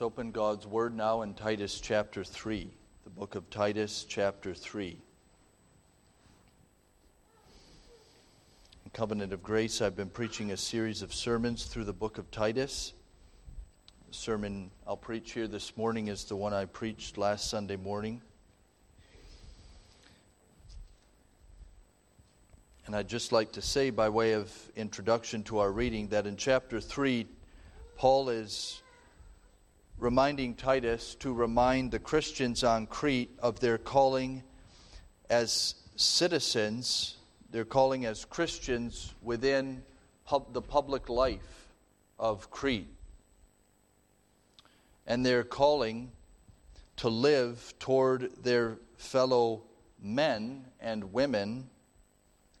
Let's open God's Word now in Titus chapter 3, the book of Titus chapter 3. In Covenant of Grace, I've been preaching a series of sermons through the book of Titus. The sermon I'll preach here this morning is the one I preached last Sunday morning. And I'd just like to say, by way of introduction to our reading, that in chapter 3, Paul is reminding Titus to remind the Christians on Crete of their calling as citizens, their calling as Christians within pub- the public life of Crete, and their calling to live toward their fellow men and women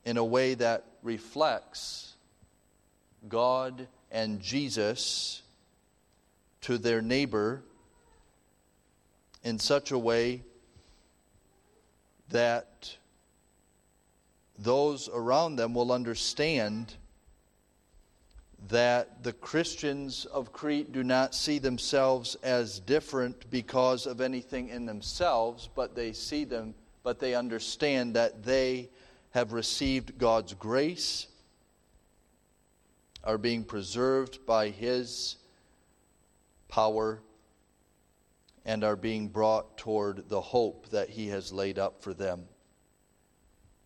in a way that reflects God and Jesus to their neighbor in such a way that those around them will understand that the Christians of Crete do not see themselves as different because of anything in themselves, but they see them, but they understand that they have received God's grace, are being preserved by His power and are being brought toward the hope that He has laid up for them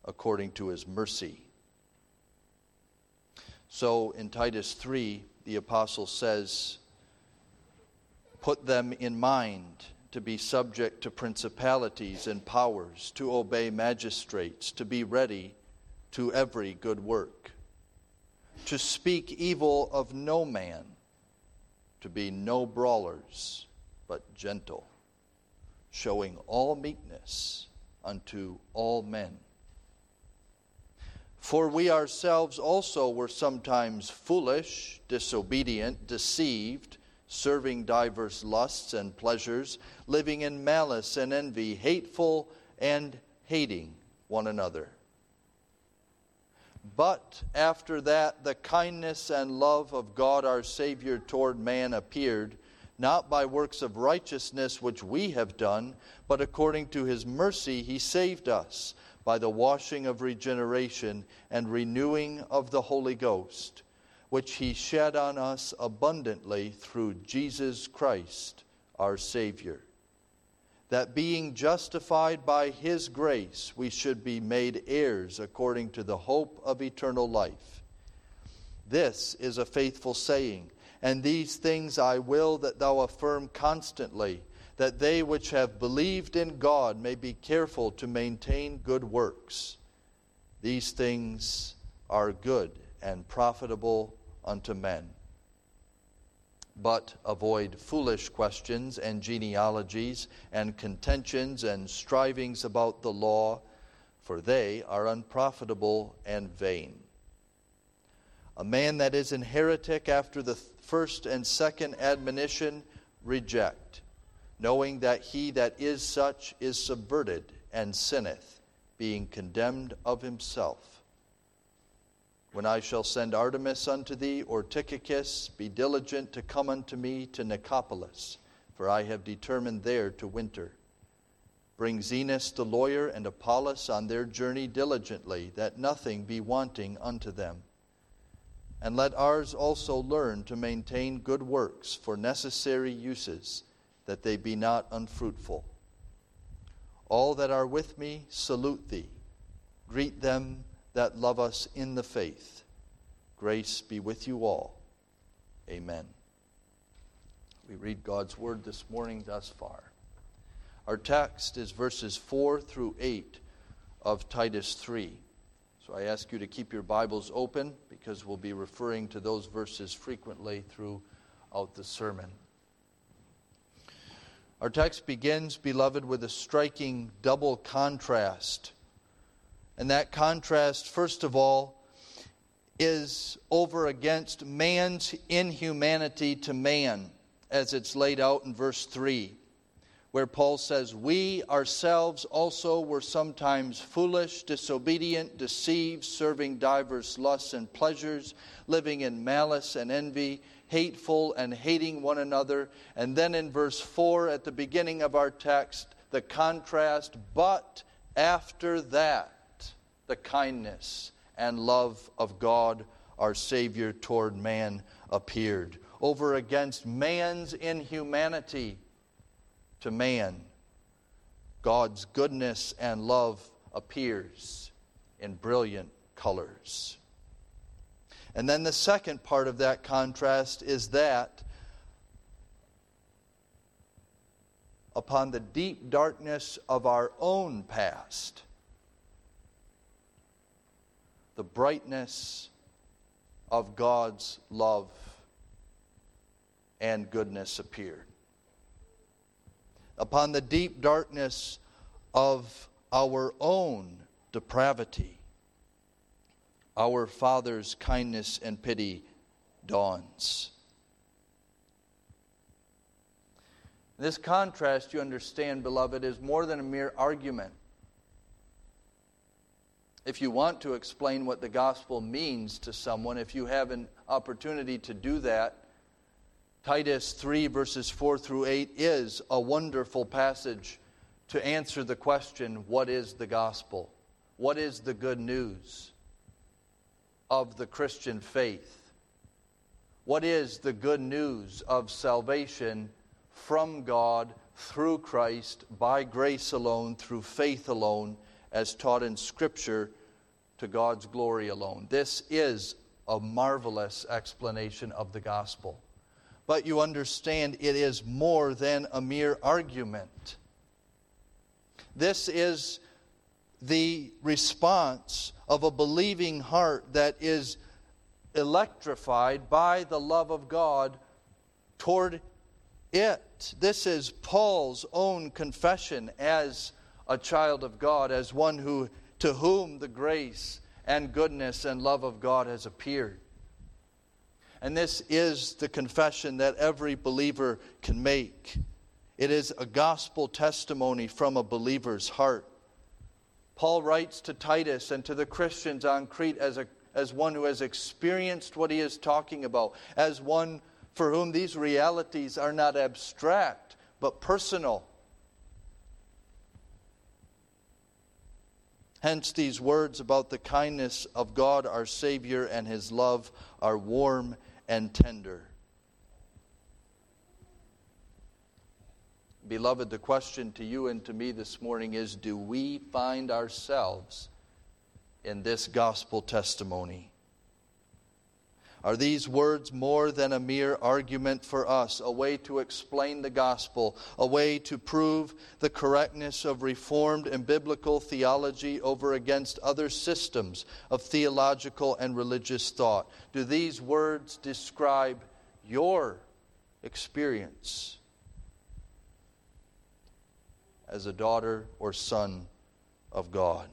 according to His mercy. So in Titus 3, the apostle says, Put them in mind to be subject to principalities and powers, to obey magistrates, to be ready to every good work, to speak evil of no man to be no brawlers, but gentle, showing all meekness unto all men. For we ourselves also were sometimes foolish, disobedient, deceived, serving divers lusts and pleasures, living in malice and envy, hateful and hating one another. But after that, the kindness and love of God our Savior toward man appeared, not by works of righteousness which we have done, but according to his mercy he saved us by the washing of regeneration and renewing of the Holy Ghost, which he shed on us abundantly through Jesus Christ our Savior that being justified by his grace, we should be made heirs according to the hope of eternal life. This is a faithful saying, and these things I will that thou affirm constantly, that they which have believed in God may be careful to maintain good works. These things are good and profitable unto men but avoid foolish questions and genealogies and contentions and strivings about the law, for they are unprofitable and vain. A man that is an heretic after the first and second admonition, reject, knowing that he that is such is subverted and sinneth, being condemned of himself. When I shall send Artemas unto thee, or Tychicus, be diligent to come unto me to Nicopolis, for I have determined there to winter. Bring Zenas the lawyer and Apollos on their journey diligently, that nothing be wanting unto them. And let ours also learn to maintain good works for necessary uses, that they be not unfruitful. All that are with me salute thee. Greet them that love us in the faith. Grace be with you all. Amen. We read God's word this morning thus far. Our text is verses 4 through 8 of Titus 3. So I ask you to keep your Bibles open because we'll be referring to those verses frequently throughout the sermon. Our text begins, beloved, with a striking double contrast and that contrast, first of all, is over against man's inhumanity to man, as it's laid out in verse 3. where Paul says, We ourselves also were sometimes foolish, disobedient, deceived, serving divers lusts and pleasures, living in malice and envy, hateful and hating one another. And then in verse 4 at the beginning of our text, the contrast, but after that, the kindness and love of God our Savior toward man appeared. Over against man's inhumanity to man, God's goodness and love appears in brilliant colors. And then the second part of that contrast is that upon the deep darkness of our own past, the brightness of God's love and goodness appeared upon the deep darkness of our own depravity, our Father's kindness and pity dawns. This contrast, you understand, beloved, is more than a mere argument. If you want to explain what the gospel means to someone, if you have an opportunity to do that, Titus 3, verses 4 through 8, is a wonderful passage to answer the question what is the gospel? What is the good news of the Christian faith? What is the good news of salvation from God through Christ, by grace alone, through faith alone, as taught in Scripture, to God's glory alone? This is a marvelous explanation of the gospel but you understand it is more than a mere argument. This is the response of a believing heart that is electrified by the love of God toward it. This is Paul's own confession as a child of God, as one who to whom the grace and goodness and love of God has appeared. And this is the confession that every believer can make. It is a gospel testimony from a believer's heart. Paul writes to Titus and to the Christians on Crete as, a, as one who has experienced what he is talking about, as one for whom these realities are not abstract, but personal. Hence, these words about the kindness of God our Savior and His love are warm and tender. Beloved, the question to you and to me this morning is do we find ourselves in this gospel testimony? Are these words more than a mere argument for us, a way to explain the gospel, a way to prove the correctness of Reformed and biblical theology over against other systems of theological and religious thought? Do these words describe your experience as a daughter or son of God?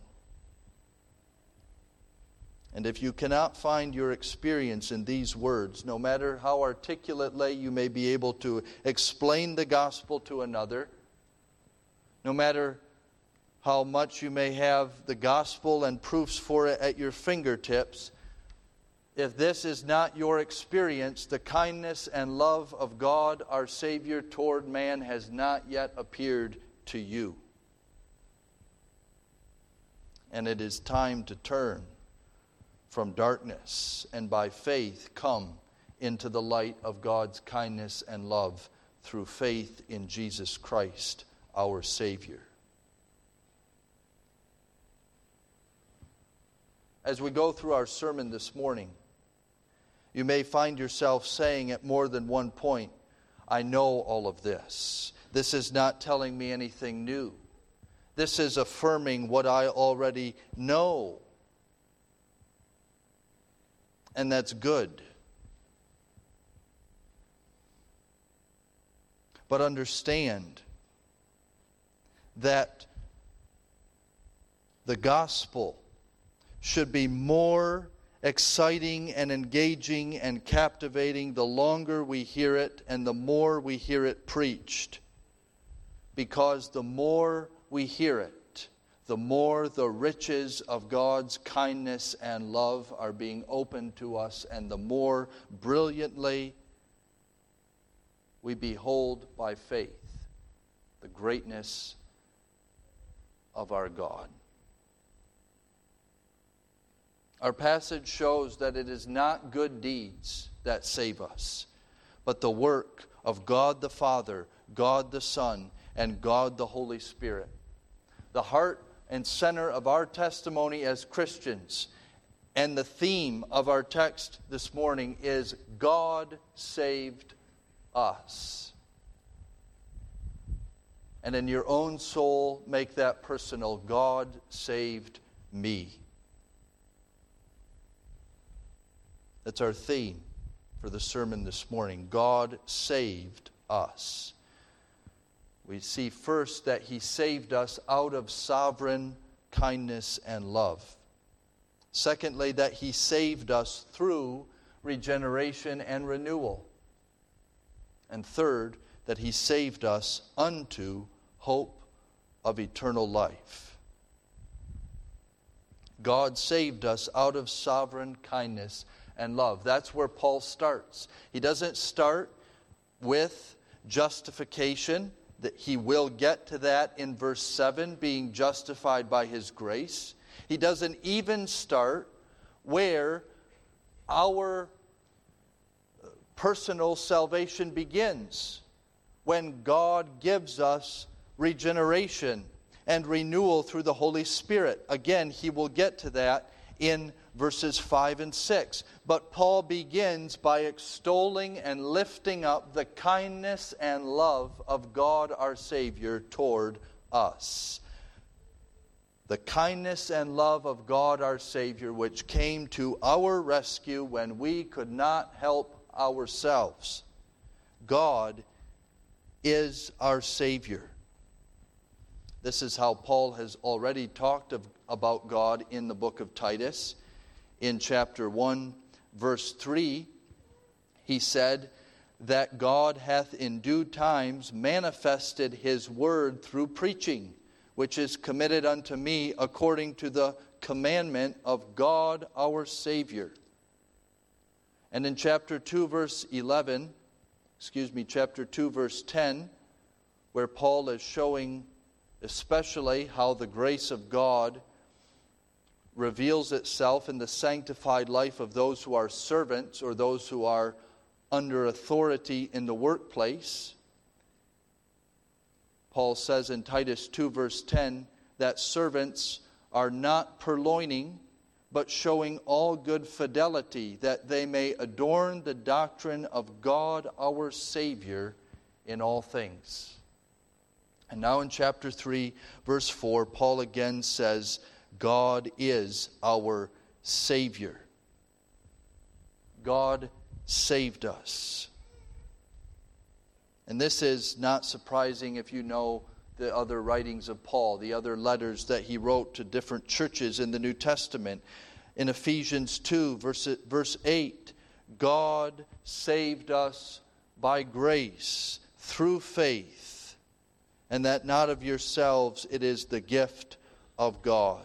And if you cannot find your experience in these words, no matter how articulately you may be able to explain the gospel to another, no matter how much you may have the gospel and proofs for it at your fingertips, if this is not your experience, the kindness and love of God, our Savior, toward man has not yet appeared to you. And it is time to turn from darkness and by faith come into the light of God's kindness and love through faith in Jesus Christ, our Savior. As we go through our sermon this morning, you may find yourself saying at more than one point, I know all of this. This is not telling me anything new. This is affirming what I already know and that's good. But understand that the gospel should be more exciting and engaging and captivating the longer we hear it and the more we hear it preached. because the more we hear it, the more the riches of God's kindness and love are being opened to us, and the more brilliantly we behold by faith the greatness of our God. Our passage shows that it is not good deeds that save us, but the work of God the Father, God the Son, and God the Holy Spirit. The heart and center of our testimony as Christians and the theme of our text this morning is God saved us. And in your own soul, make that personal God saved me. That's our theme for the sermon this morning. God saved us. We see first that He saved us out of sovereign kindness and love. Secondly, that He saved us through regeneration and renewal. And third, that He saved us unto hope of eternal life. God saved us out of sovereign kindness and love. That's where Paul starts. He doesn't start with justification, that he will get to that in verse 7, being justified by his grace. He doesn't even start where our personal salvation begins, when God gives us regeneration and renewal through the Holy Spirit. Again, he will get to that in verses 5 and 6. But Paul begins by extolling and lifting up the kindness and love of God our Savior toward us. The kindness and love of God our Savior, which came to our rescue when we could not help ourselves. God is our Savior. This is how Paul has already talked of, about God in the book of Titus in chapter 1, verse 3, he said, That God hath in due times manifested his word through preaching, which is committed unto me according to the commandment of God our Savior. And in chapter 2, verse 11, excuse me, chapter 2, verse 10, where Paul is showing especially how the grace of God reveals itself in the sanctified life of those who are servants or those who are under authority in the workplace. Paul says in Titus 2, verse 10, that servants are not purloining, but showing all good fidelity, that they may adorn the doctrine of God our Savior in all things. And now in chapter 3, verse 4, Paul again says, God is our Savior. God saved us. And this is not surprising if you know the other writings of Paul, the other letters that he wrote to different churches in the New Testament. In Ephesians 2, verse, verse 8, God saved us by grace through faith, and that not of yourselves, it is the gift of God.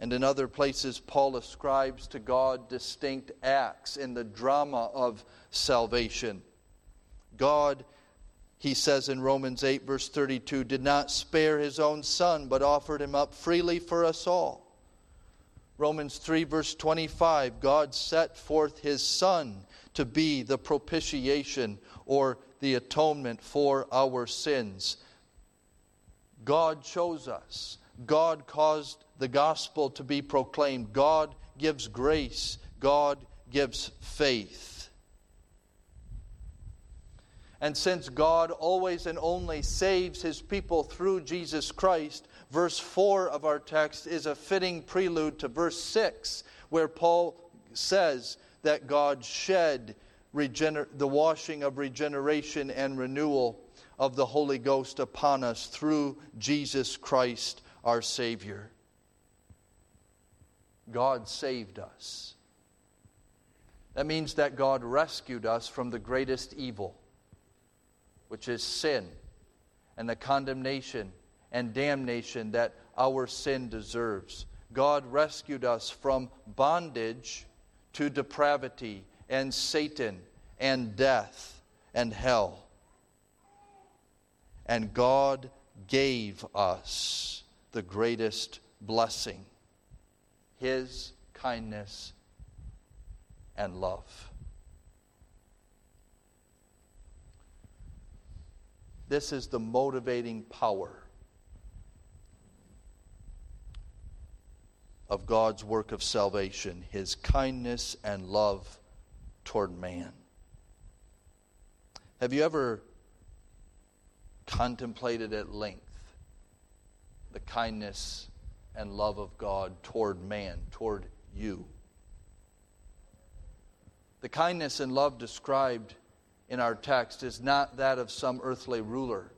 And in other places, Paul ascribes to God distinct acts in the drama of salvation. God, he says in Romans 8, verse 32, did not spare his own son, but offered him up freely for us all. Romans 3, verse 25, God set forth his son to be the propitiation or the atonement for our sins. God chose us. God caused the gospel to be proclaimed. God gives grace, God gives faith. And since God always and only saves his people through Jesus Christ, verse 4 of our text is a fitting prelude to verse 6, where Paul says that God shed regener- the washing of regeneration and renewal of the Holy Ghost upon us through Jesus Christ our Savior. God saved us. That means that God rescued us from the greatest evil. which is sin, and the condemnation and damnation that our sin deserves. God rescued us from bondage to depravity and Satan and death and hell. And God gave us the greatest blessing His kindness and love. This is the motivating power of God's work of salvation, his kindness and love toward man. Have you ever contemplated at length the kindness and love of God toward man, toward you? The kindness and love described in our text is not that of some earthly ruler,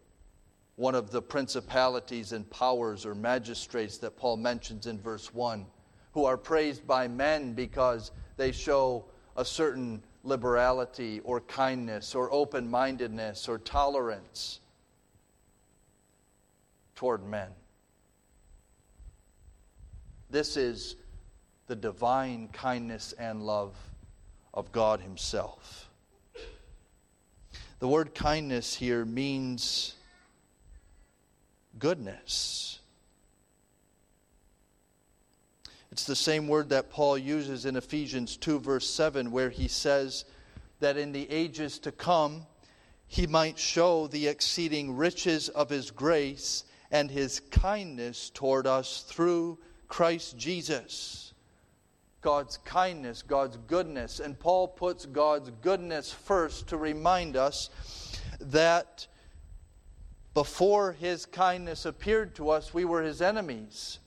one of the principalities and powers or magistrates that Paul mentions in verse 1, who are praised by men because they show a certain liberality or kindness or open mindedness or tolerance toward men. This is the divine kindness and love of God Himself. The word kindness here means goodness. It's the same word that Paul uses in Ephesians 2, verse 7, where he says that in the ages to come, he might show the exceeding riches of his grace and his kindness toward us through Christ Jesus. God's kindness, God's goodness. And Paul puts God's goodness first to remind us that before his kindness appeared to us, we were his enemies.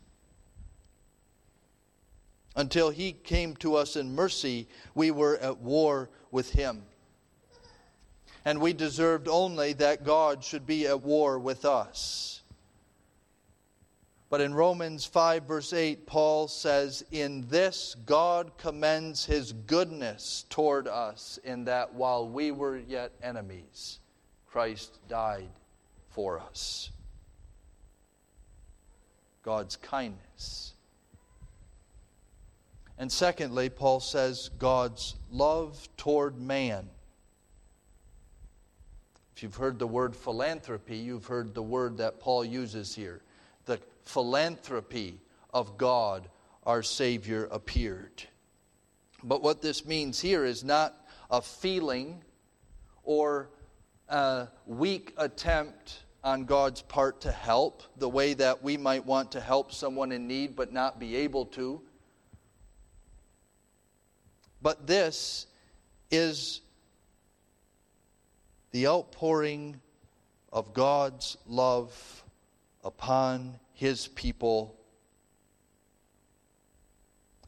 Until he came to us in mercy, we were at war with him. And we deserved only that God should be at war with us. But in Romans 5, verse 8, Paul says, In this God commends his goodness toward us, in that while we were yet enemies, Christ died for us. God's kindness. And secondly, Paul says God's love toward man. If you've heard the word philanthropy, you've heard the word that Paul uses here philanthropy of God, our Savior, appeared. But what this means here is not a feeling or a weak attempt on God's part to help, the way that we might want to help someone in need but not be able to. But this is the outpouring of God's love upon his people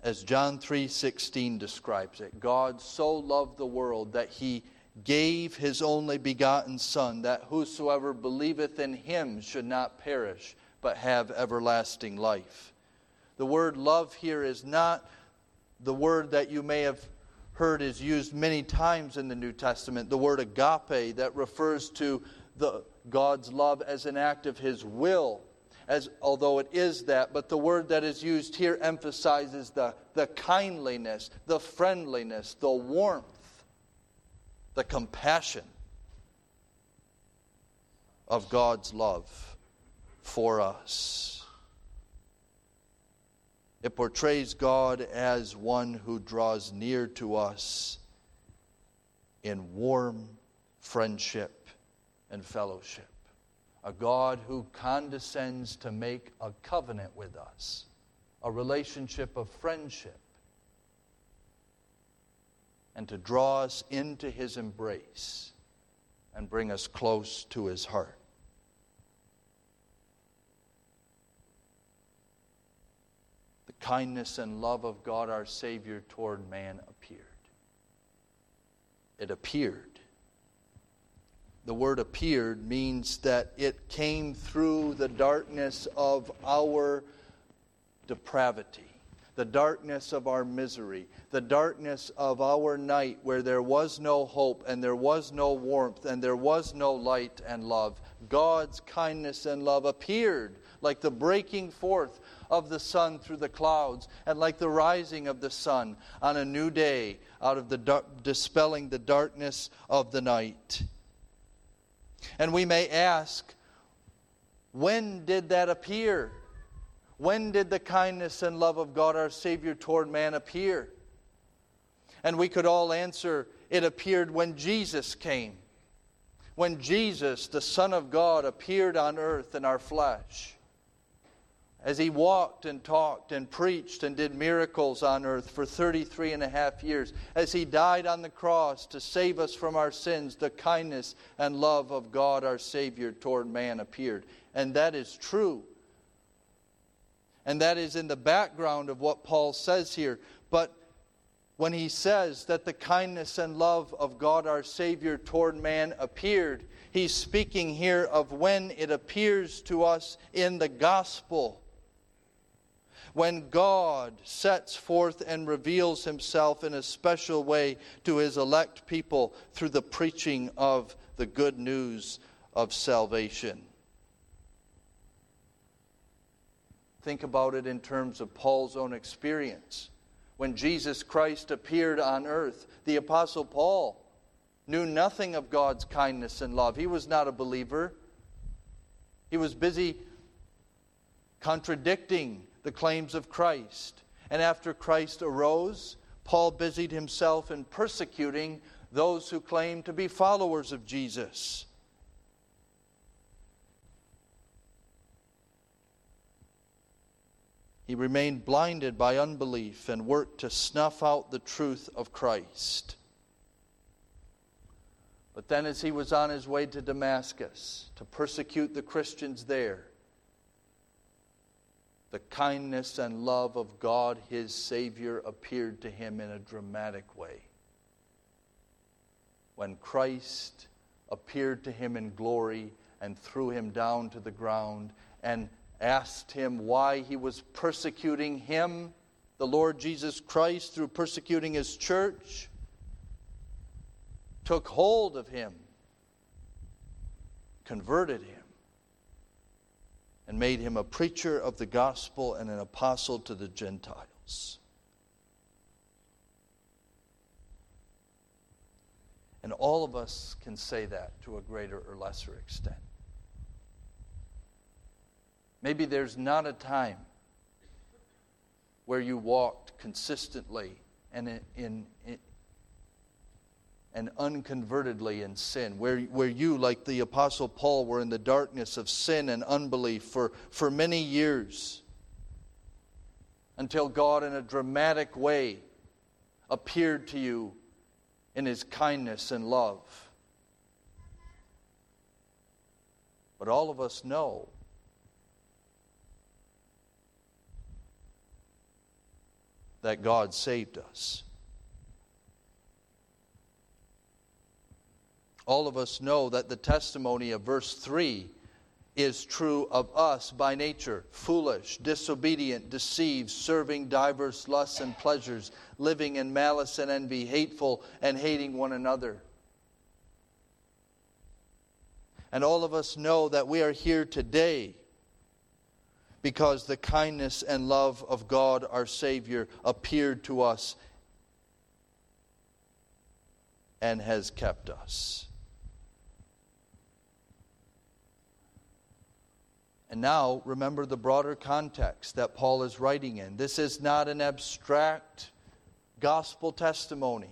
as John 3:16 describes it. God so loved the world that he gave his only begotten son that whosoever believeth in him should not perish but have everlasting life. The word love here is not the word that you may have heard is used many times in the New Testament. The word agape that refers to the God's love as an act of his will, as although it is that, but the word that is used here emphasizes the, the kindliness, the friendliness, the warmth, the compassion of God's love for us. It portrays God as one who draws near to us in warm friendship and fellowship. A God who condescends to make a covenant with us, a relationship of friendship, and to draw us into his embrace and bring us close to his heart. The kindness and love of God our Savior toward man appeared. It appeared the word appeared means that it came through the darkness of our depravity, the darkness of our misery, the darkness of our night where there was no hope and there was no warmth and there was no light and love, God's kindness and love appeared like the breaking forth of the sun through the clouds and like the rising of the sun on a new day out of the dark, dispelling the darkness of the night. And we may ask, when did that appear? When did the kindness and love of God our Savior toward man appear? And we could all answer, it appeared when Jesus came. When Jesus, the Son of God, appeared on earth in our flesh as he walked and talked and preached and did miracles on earth for 33 and a half years, as he died on the cross to save us from our sins, the kindness and love of God our Savior toward man appeared. And that is true. And that is in the background of what Paul says here. But when he says that the kindness and love of God our Savior toward man appeared, he's speaking here of when it appears to us in the gospel when God sets forth and reveals himself in a special way to his elect people through the preaching of the good news of salvation. Think about it in terms of Paul's own experience. When Jesus Christ appeared on earth, the Apostle Paul knew nothing of God's kindness and love. He was not a believer. He was busy contradicting the claims of Christ. And after Christ arose, Paul busied himself in persecuting those who claimed to be followers of Jesus. He remained blinded by unbelief and worked to snuff out the truth of Christ. But then, as he was on his way to Damascus to persecute the Christians there, the kindness and love of God, his Savior, appeared to him in a dramatic way. When Christ appeared to him in glory and threw him down to the ground and asked him why he was persecuting him, the Lord Jesus Christ, through persecuting his church, took hold of him, converted him and made him a preacher of the gospel and an apostle to the Gentiles. And all of us can say that to a greater or lesser extent. Maybe there's not a time where you walked consistently and in, in, and unconvertedly in sin, where, where you, like the Apostle Paul, were in the darkness of sin and unbelief for, for many years until God, in a dramatic way, appeared to you in his kindness and love. But all of us know that God saved us. All of us know that the testimony of verse 3 is true of us by nature foolish, disobedient, deceived, serving diverse lusts and pleasures, living in malice and envy, hateful, and hating one another. And all of us know that we are here today because the kindness and love of God our Savior appeared to us and has kept us. And now remember the broader context that Paul is writing in. This is not an abstract gospel testimony,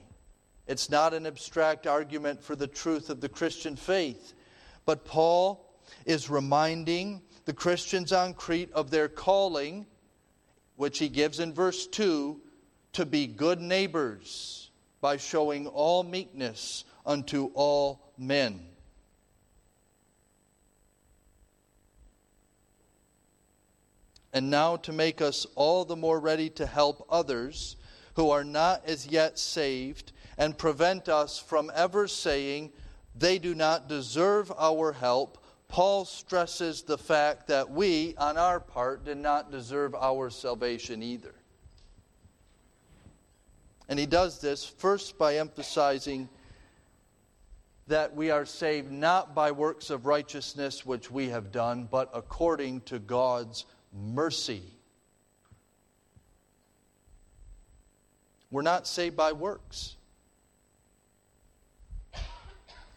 it's not an abstract argument for the truth of the Christian faith. But Paul is reminding the Christians on Crete of their calling, which he gives in verse 2 to be good neighbors by showing all meekness unto all men. And now to make us all the more ready to help others who are not as yet saved, and prevent us from ever saying, They do not deserve our help. Paul stresses the fact that we, on our part, did not deserve our salvation either. And he does this first by emphasizing that we are saved not by works of righteousness which we have done, but according to God's mercy. We're not saved by works.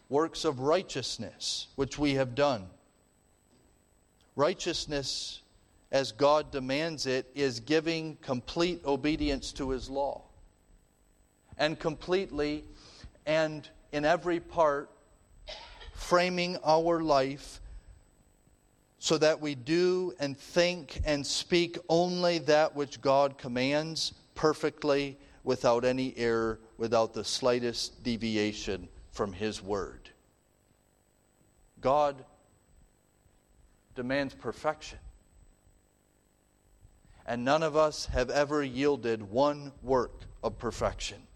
Works of righteousness which we have done. Righteousness, as God demands it, is giving complete obedience to His law. And completely and in every part, framing our life so that we do and think and speak only that which God commands perfectly, without any error, without the slightest deviation from His Word. God demands perfection. And none of us have ever yielded one work of perfection.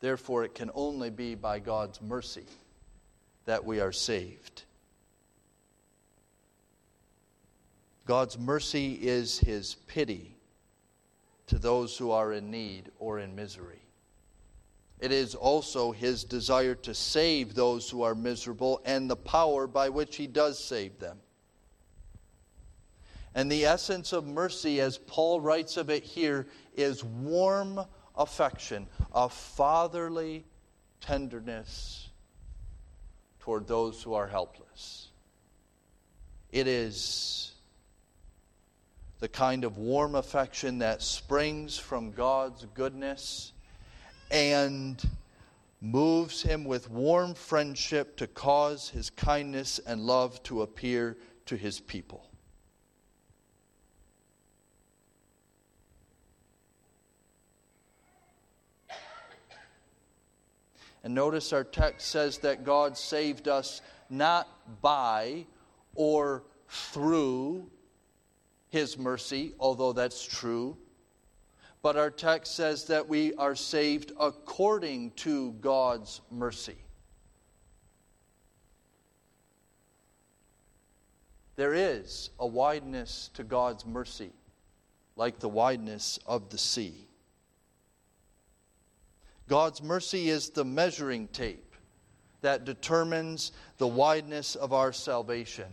Therefore, it can only be by God's mercy that we are saved. God's mercy is his pity to those who are in need or in misery. It is also his desire to save those who are miserable and the power by which he does save them. And the essence of mercy, as Paul writes of it here, is warm affection, a fatherly tenderness toward those who are helpless. It is the kind of warm affection that springs from God's goodness and moves him with warm friendship to cause his kindness and love to appear to his people. And notice our text says that God saved us not by or through his mercy, although that's true. But our text says that we are saved according to God's mercy. There is a wideness to God's mercy, like the wideness of the sea. God's mercy is the measuring tape that determines the wideness of our salvation.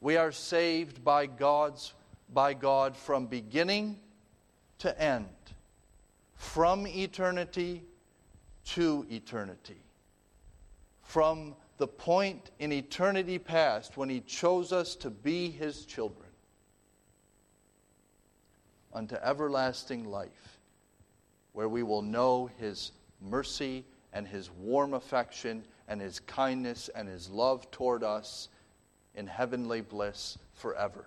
We are saved by God's by God from beginning to end, from eternity to eternity. From the point in eternity past when he chose us to be his children unto everlasting life where we will know His mercy and His warm affection and His kindness and His love toward us in heavenly bliss forever.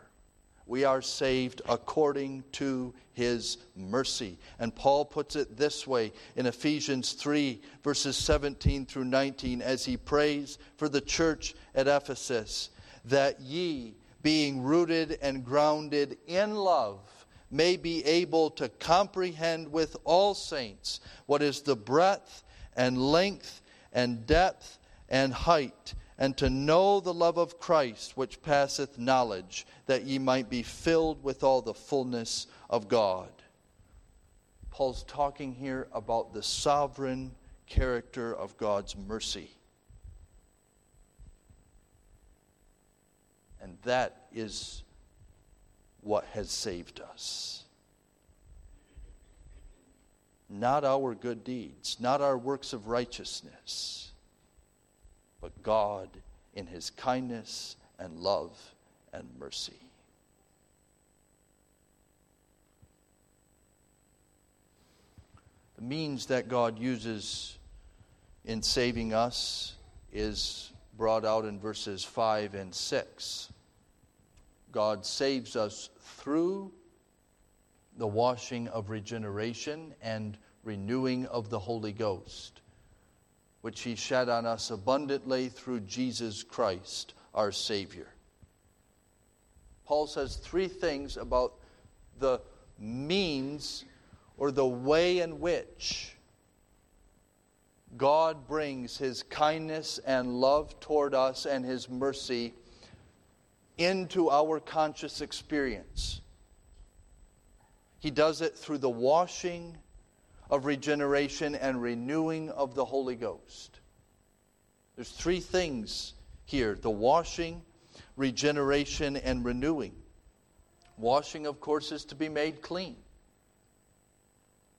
We are saved according to his mercy. And Paul puts it this way in Ephesians 3, verses 17 through 19, as he prays for the church at Ephesus that ye, being rooted and grounded in love, may be able to comprehend with all saints what is the breadth and length and depth and height, and to know the love of Christ which passeth knowledge, that ye might be filled with all the fullness of God. Paul's talking here about the sovereign character of God's mercy. And that is what has saved us. Not our good deeds, not our works of righteousness, but God in His kindness and love and mercy. The means that God uses in saving us is brought out in verses 5 and 6. God saves us through the washing of regeneration and renewing of the Holy Ghost, which He shed on us abundantly through Jesus Christ, our Savior. Paul says three things about the means or the way in which God brings His kindness and love toward us and His mercy into our conscious experience. He does it through the washing of regeneration and renewing of the Holy Ghost. There's three things here the washing, regeneration, and renewing. Washing, of course, is to be made clean.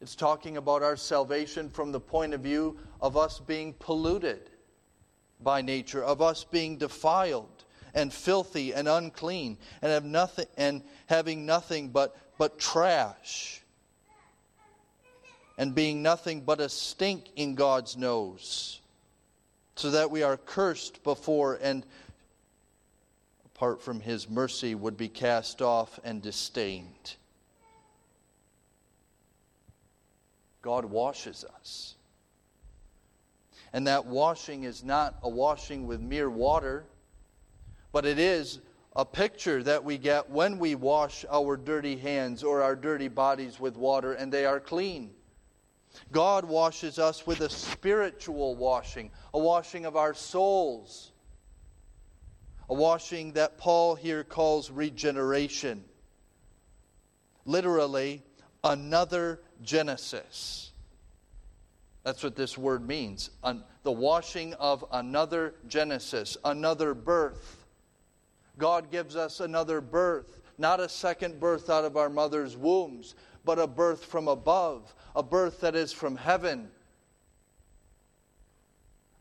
It's talking about our salvation from the point of view of us being polluted by nature, of us being defiled and filthy and unclean and have nothing and having nothing but, but trash and being nothing but a stink in God's nose, so that we are cursed before and apart from his mercy would be cast off and disdained. God washes us. And that washing is not a washing with mere water, but it is a picture that we get when we wash our dirty hands or our dirty bodies with water and they are clean. God washes us with a spiritual washing, a washing of our souls, a washing that Paul here calls regeneration. Literally, another Genesis. That's what this word means. the washing of another Genesis, another birth. God gives us another birth, not a second birth out of our mother's wombs, but a birth from above, a birth that is from heaven,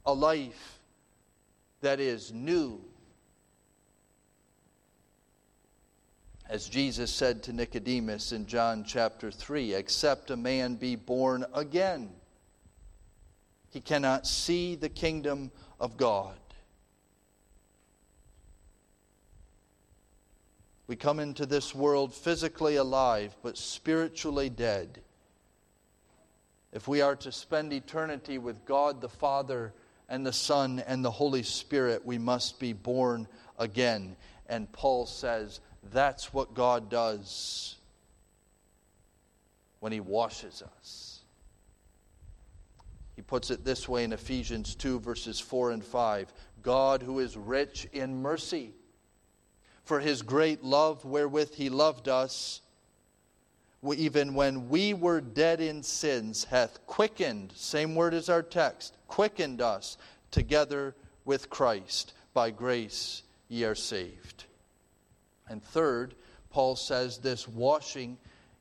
a life that is new. As Jesus said to Nicodemus in John chapter 3 except a man be born again, he cannot see the kingdom of God. We come into this world physically alive, but spiritually dead. If we are to spend eternity with God the Father and the Son and the Holy Spirit, we must be born again. And Paul says, that's what God does when He washes us. He puts it this way in Ephesians 2, verses 4 and 5 God, who is rich in mercy, for His great love wherewith He loved us, even when we were dead in sins, hath quickened, same word as our text, quickened us together with Christ. By grace ye are saved. And third, Paul says this washing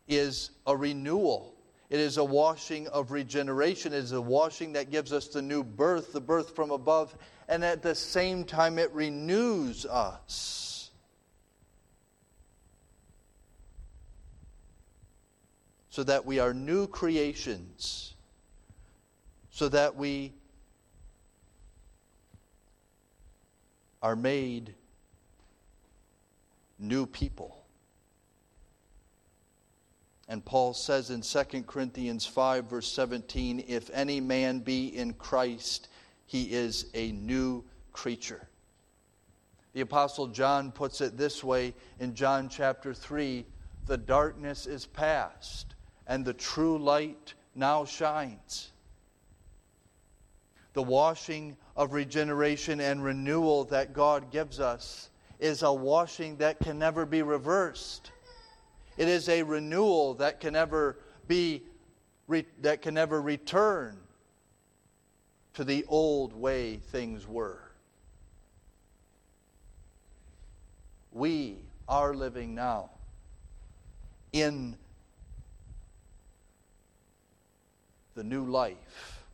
is a renewal. It is a washing of regeneration. It is a washing that gives us the new birth, the birth from above, and at the same time, it renews us. So that we are new creations, so that we are made new people. And Paul says in 2 Corinthians 5, verse 17, if any man be in Christ, he is a new creature. The Apostle John puts it this way in John chapter 3 the darkness is past, and the true light now shines. The washing of regeneration and renewal that God gives us is a washing that can never be reversed. It is a renewal that can never be that can never return to the old way things were. We are living now in the new life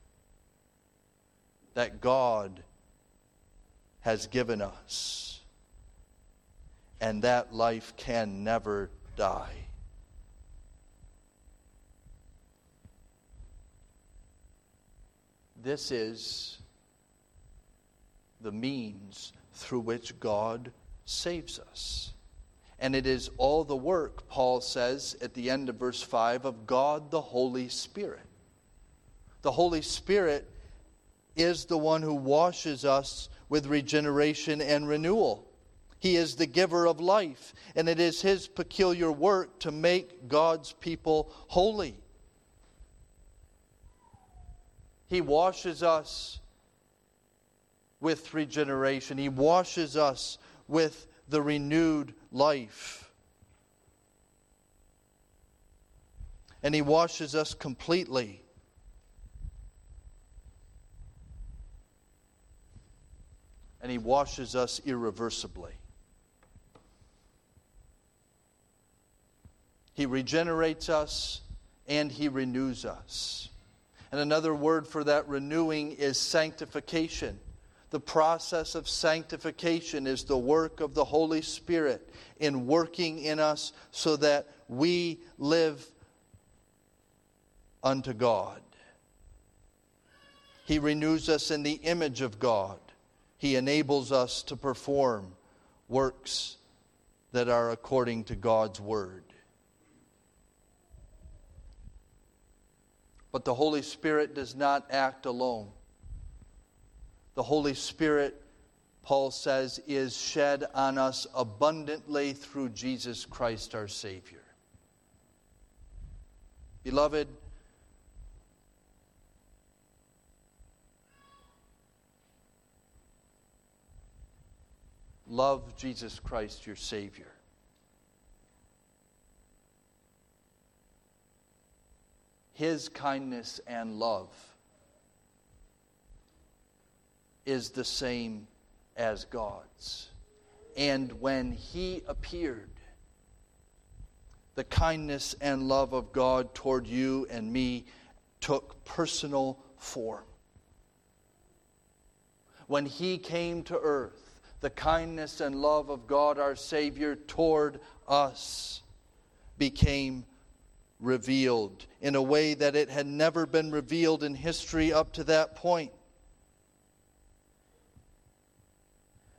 that God has given us and that life can never die. This is the means through which God saves us. And it is all the work, Paul says at the end of verse 5, of God the Holy Spirit. The Holy Spirit is the one who washes us with regeneration and renewal. He is the giver of life, and it is His peculiar work to make God's people holy. He washes us with regeneration, He washes us with the renewed life. And He washes us completely. And He washes us irreversibly. He regenerates us and He renews us. And another word for that renewing is sanctification. The process of sanctification is the work of the Holy Spirit in working in us so that we live unto God. He renews us in the image of God. He enables us to perform works that are according to God's Word. But the Holy Spirit does not act alone. The Holy Spirit, Paul says, is shed on us abundantly through Jesus Christ our Savior. Beloved, love Jesus Christ your Savior. His kindness and love is the same as God's. And when He appeared, the kindness and love of God toward you and me took personal form. When He came to earth, the kindness and love of God our Savior toward us became revealed in a way that it had never been revealed in history up to that point.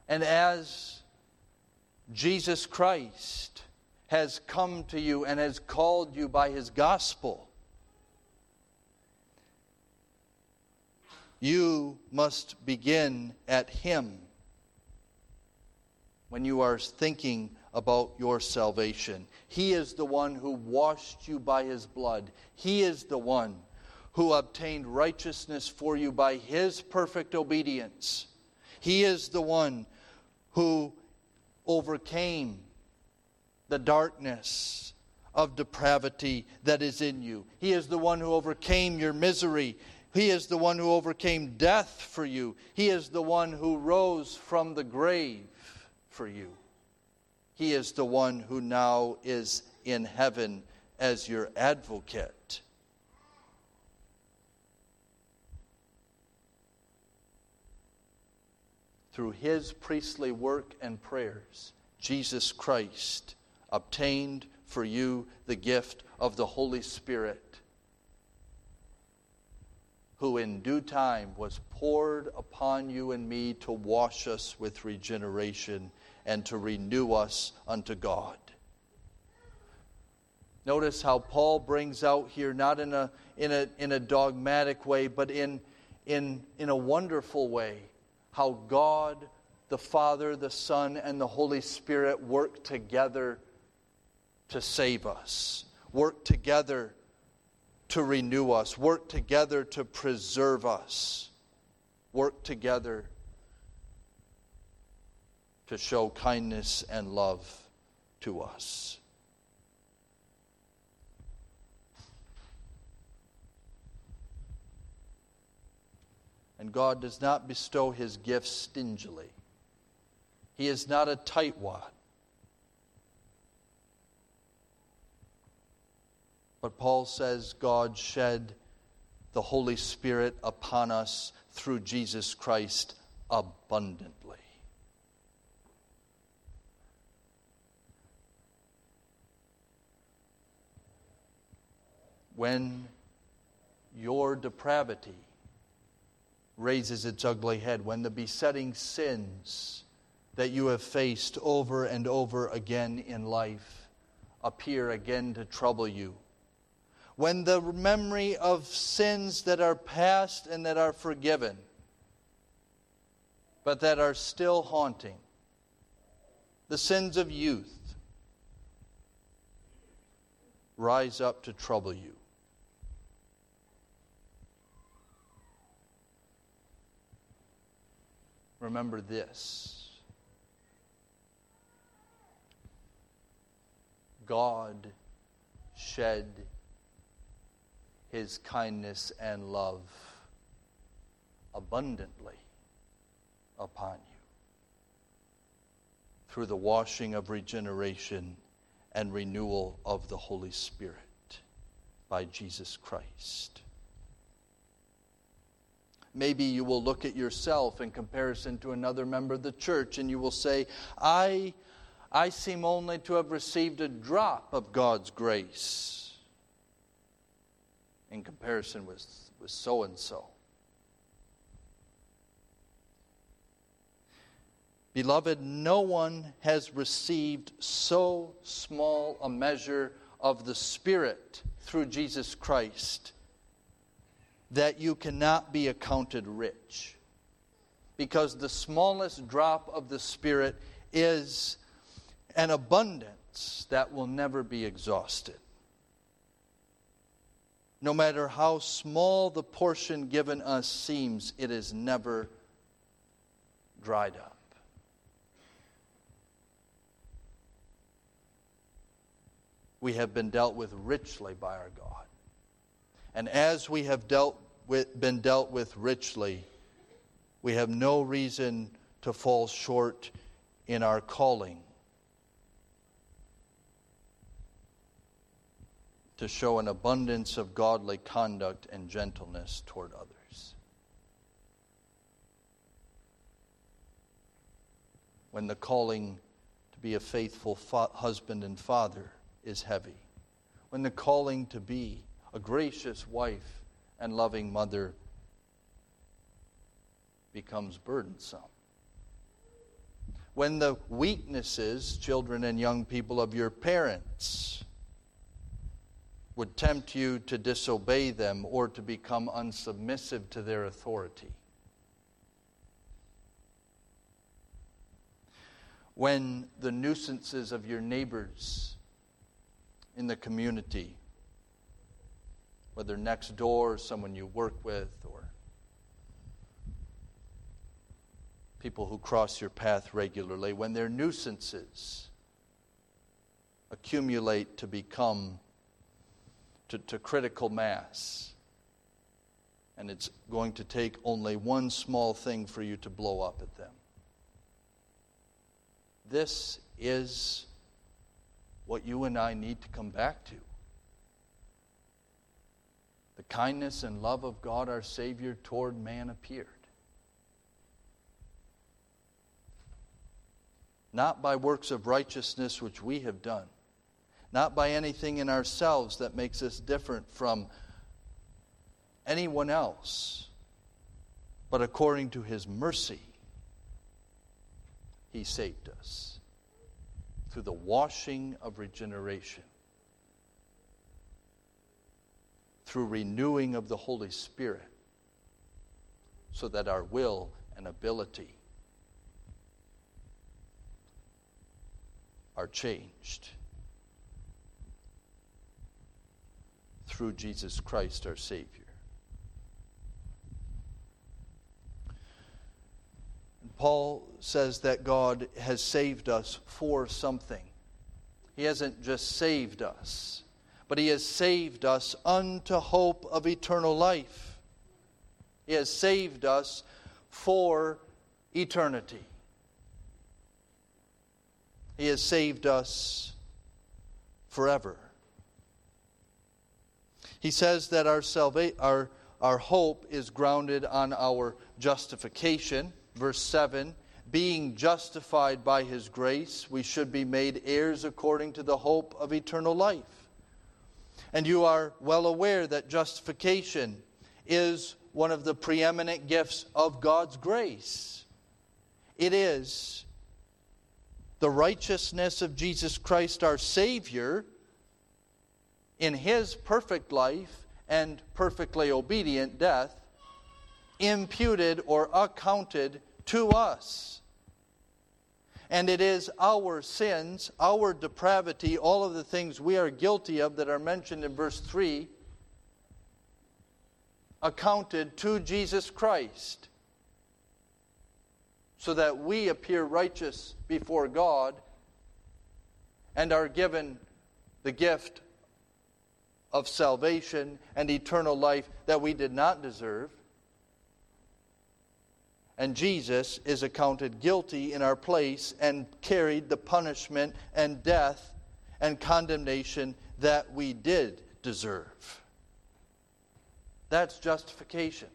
And as Jesus Christ has come to you and has called you by his gospel, you must begin at him when you are thinking about your salvation. He is the one who washed you by his blood. He is the one who obtained righteousness for you by his perfect obedience. He is the one who overcame the darkness of depravity that is in you. He is the one who overcame your misery. He is the one who overcame death for you. He is the one who rose from the grave for you. He is the one who now is in heaven as your advocate. Through his priestly work and prayers, Jesus Christ obtained for you the gift of the Holy Spirit, who in due time was poured upon you and me to wash us with regeneration and to renew us unto God. Notice how Paul brings out here, not in a, in a, in a dogmatic way, but in, in, in a wonderful way, how God, the Father, the Son, and the Holy Spirit work together to save us, work together to renew us, work together to preserve us, work together to show kindness and love to us. And God does not bestow his gifts stingily. He is not a tightwad. But Paul says God shed the Holy Spirit upon us through Jesus Christ abundantly. When your depravity raises its ugly head, when the besetting sins that you have faced over and over again in life appear again to trouble you, when the memory of sins that are past and that are forgiven, but that are still haunting, the sins of youth, rise up to trouble you. Remember this God shed his kindness and love abundantly upon you through the washing of regeneration and renewal of the Holy Spirit by Jesus Christ. Maybe you will look at yourself in comparison to another member of the church and you will say, I, I seem only to have received a drop of God's grace in comparison with, with so and so. Beloved, no one has received so small a measure of the Spirit through Jesus Christ that you cannot be accounted rich. Because the smallest drop of the Spirit is an abundance that will never be exhausted. No matter how small the portion given us seems, it is never dried up. We have been dealt with richly by our God. And as we have dealt with, been dealt with richly, we have no reason to fall short in our calling to show an abundance of godly conduct and gentleness toward others. When the calling to be a faithful fa- husband and father is heavy, when the calling to be a gracious wife and loving mother becomes burdensome. When the weaknesses, children and young people, of your parents would tempt you to disobey them or to become unsubmissive to their authority. When the nuisances of your neighbors in the community whether next door, someone you work with, or people who cross your path regularly, when their nuisances accumulate to become to, to critical mass. And it's going to take only one small thing for you to blow up at them. This is what you and I need to come back to the kindness and love of God our Savior toward man appeared. Not by works of righteousness which we have done, not by anything in ourselves that makes us different from anyone else, but according to His mercy, He saved us through the washing of regeneration through renewing of the Holy Spirit so that our will and ability are changed through Jesus Christ our Savior. Paul says that God has saved us for something. He hasn't just saved us but he has saved us unto hope of eternal life. He has saved us for eternity. He has saved us forever. He says that our, salva- our, our hope is grounded on our justification. Verse 7 Being justified by his grace, we should be made heirs according to the hope of eternal life. And you are well aware that justification is one of the preeminent gifts of God's grace. It is the righteousness of Jesus Christ, our Savior, in His perfect life and perfectly obedient death, imputed or accounted to us. And it is our sins, our depravity, all of the things we are guilty of that are mentioned in verse 3 accounted to Jesus Christ so that we appear righteous before God and are given the gift of salvation and eternal life that we did not deserve. And Jesus is accounted guilty in our place and carried the punishment and death and condemnation that we did deserve. That's justification.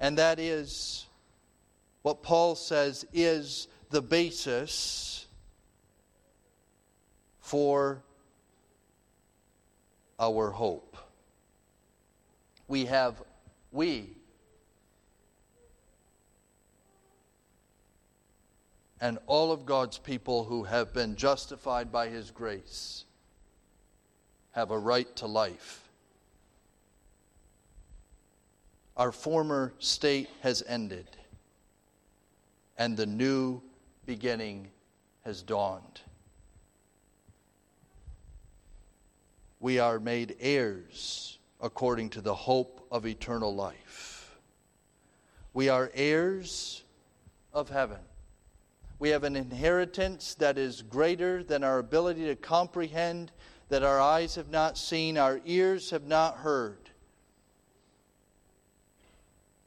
And that is what Paul says is the basis for our hope. We have, we, and all of God's people who have been justified by His grace have a right to life. Our former state has ended, and the new beginning has dawned. We are made heirs according to the hope of eternal life. We are heirs of heaven. We have an inheritance that is greater than our ability to comprehend, that our eyes have not seen, our ears have not heard.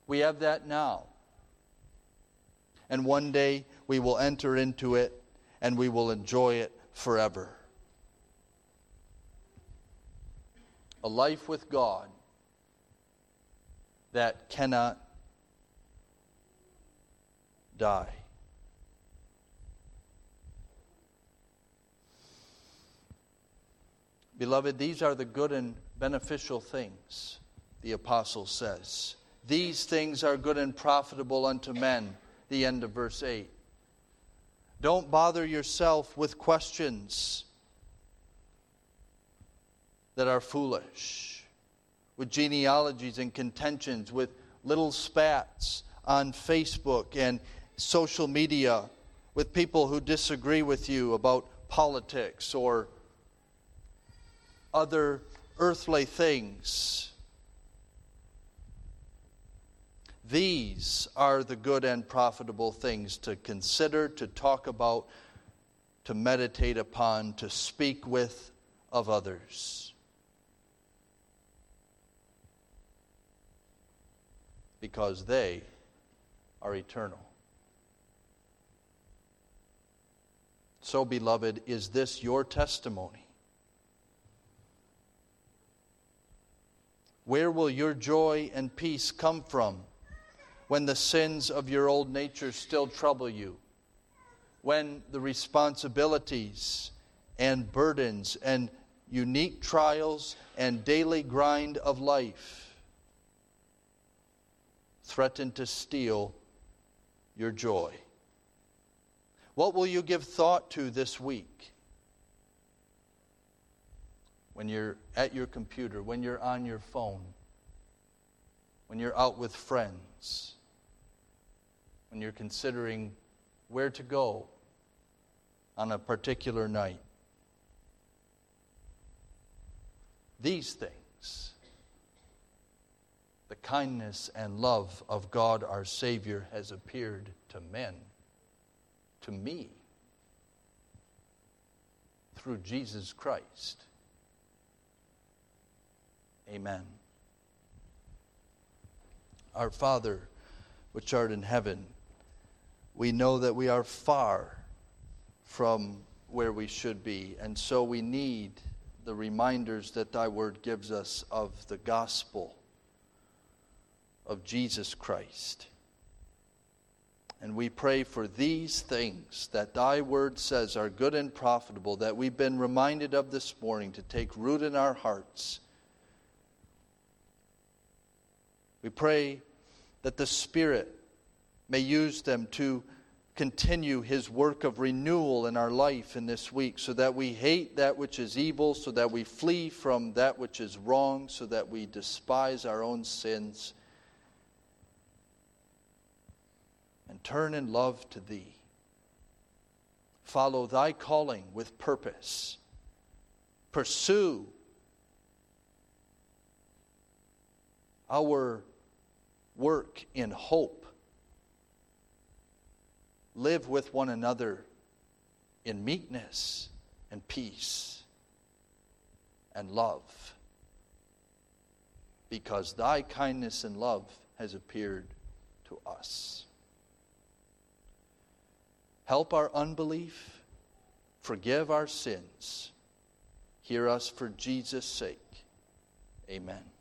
We have that now. And one day we will enter into it and we will enjoy it forever. A life with God that cannot die. Beloved, these are the good and beneficial things, the apostle says. These things are good and profitable unto men. The end of verse 8. Don't bother yourself with questions that are foolish, with genealogies and contentions, with little spats on Facebook and social media, with people who disagree with you about politics or other earthly things. These are the good and profitable things to consider, to talk about, to meditate upon, to speak with of others. Because they are eternal. So, beloved, is this your testimony? Where will your joy and peace come from when the sins of your old nature still trouble you? When the responsibilities and burdens and unique trials and daily grind of life threaten to steal your joy? What will you give thought to this week? When you're at your computer, when you're on your phone, when you're out with friends, when you're considering where to go on a particular night. These things, the kindness and love of God our Savior has appeared to men, to me, through Jesus Christ. Amen. Our Father, which art in heaven, we know that we are far from where we should be, and so we need the reminders that Thy Word gives us of the gospel of Jesus Christ. And we pray for these things that Thy Word says are good and profitable, that we've been reminded of this morning to take root in our hearts We pray that the Spirit may use them to continue His work of renewal in our life in this week so that we hate that which is evil, so that we flee from that which is wrong, so that we despise our own sins and turn in love to Thee. Follow Thy calling with purpose. Pursue our work in hope. Live with one another in meekness and peace and love because thy kindness and love has appeared to us. Help our unbelief, forgive our sins. Hear us for Jesus' sake. Amen.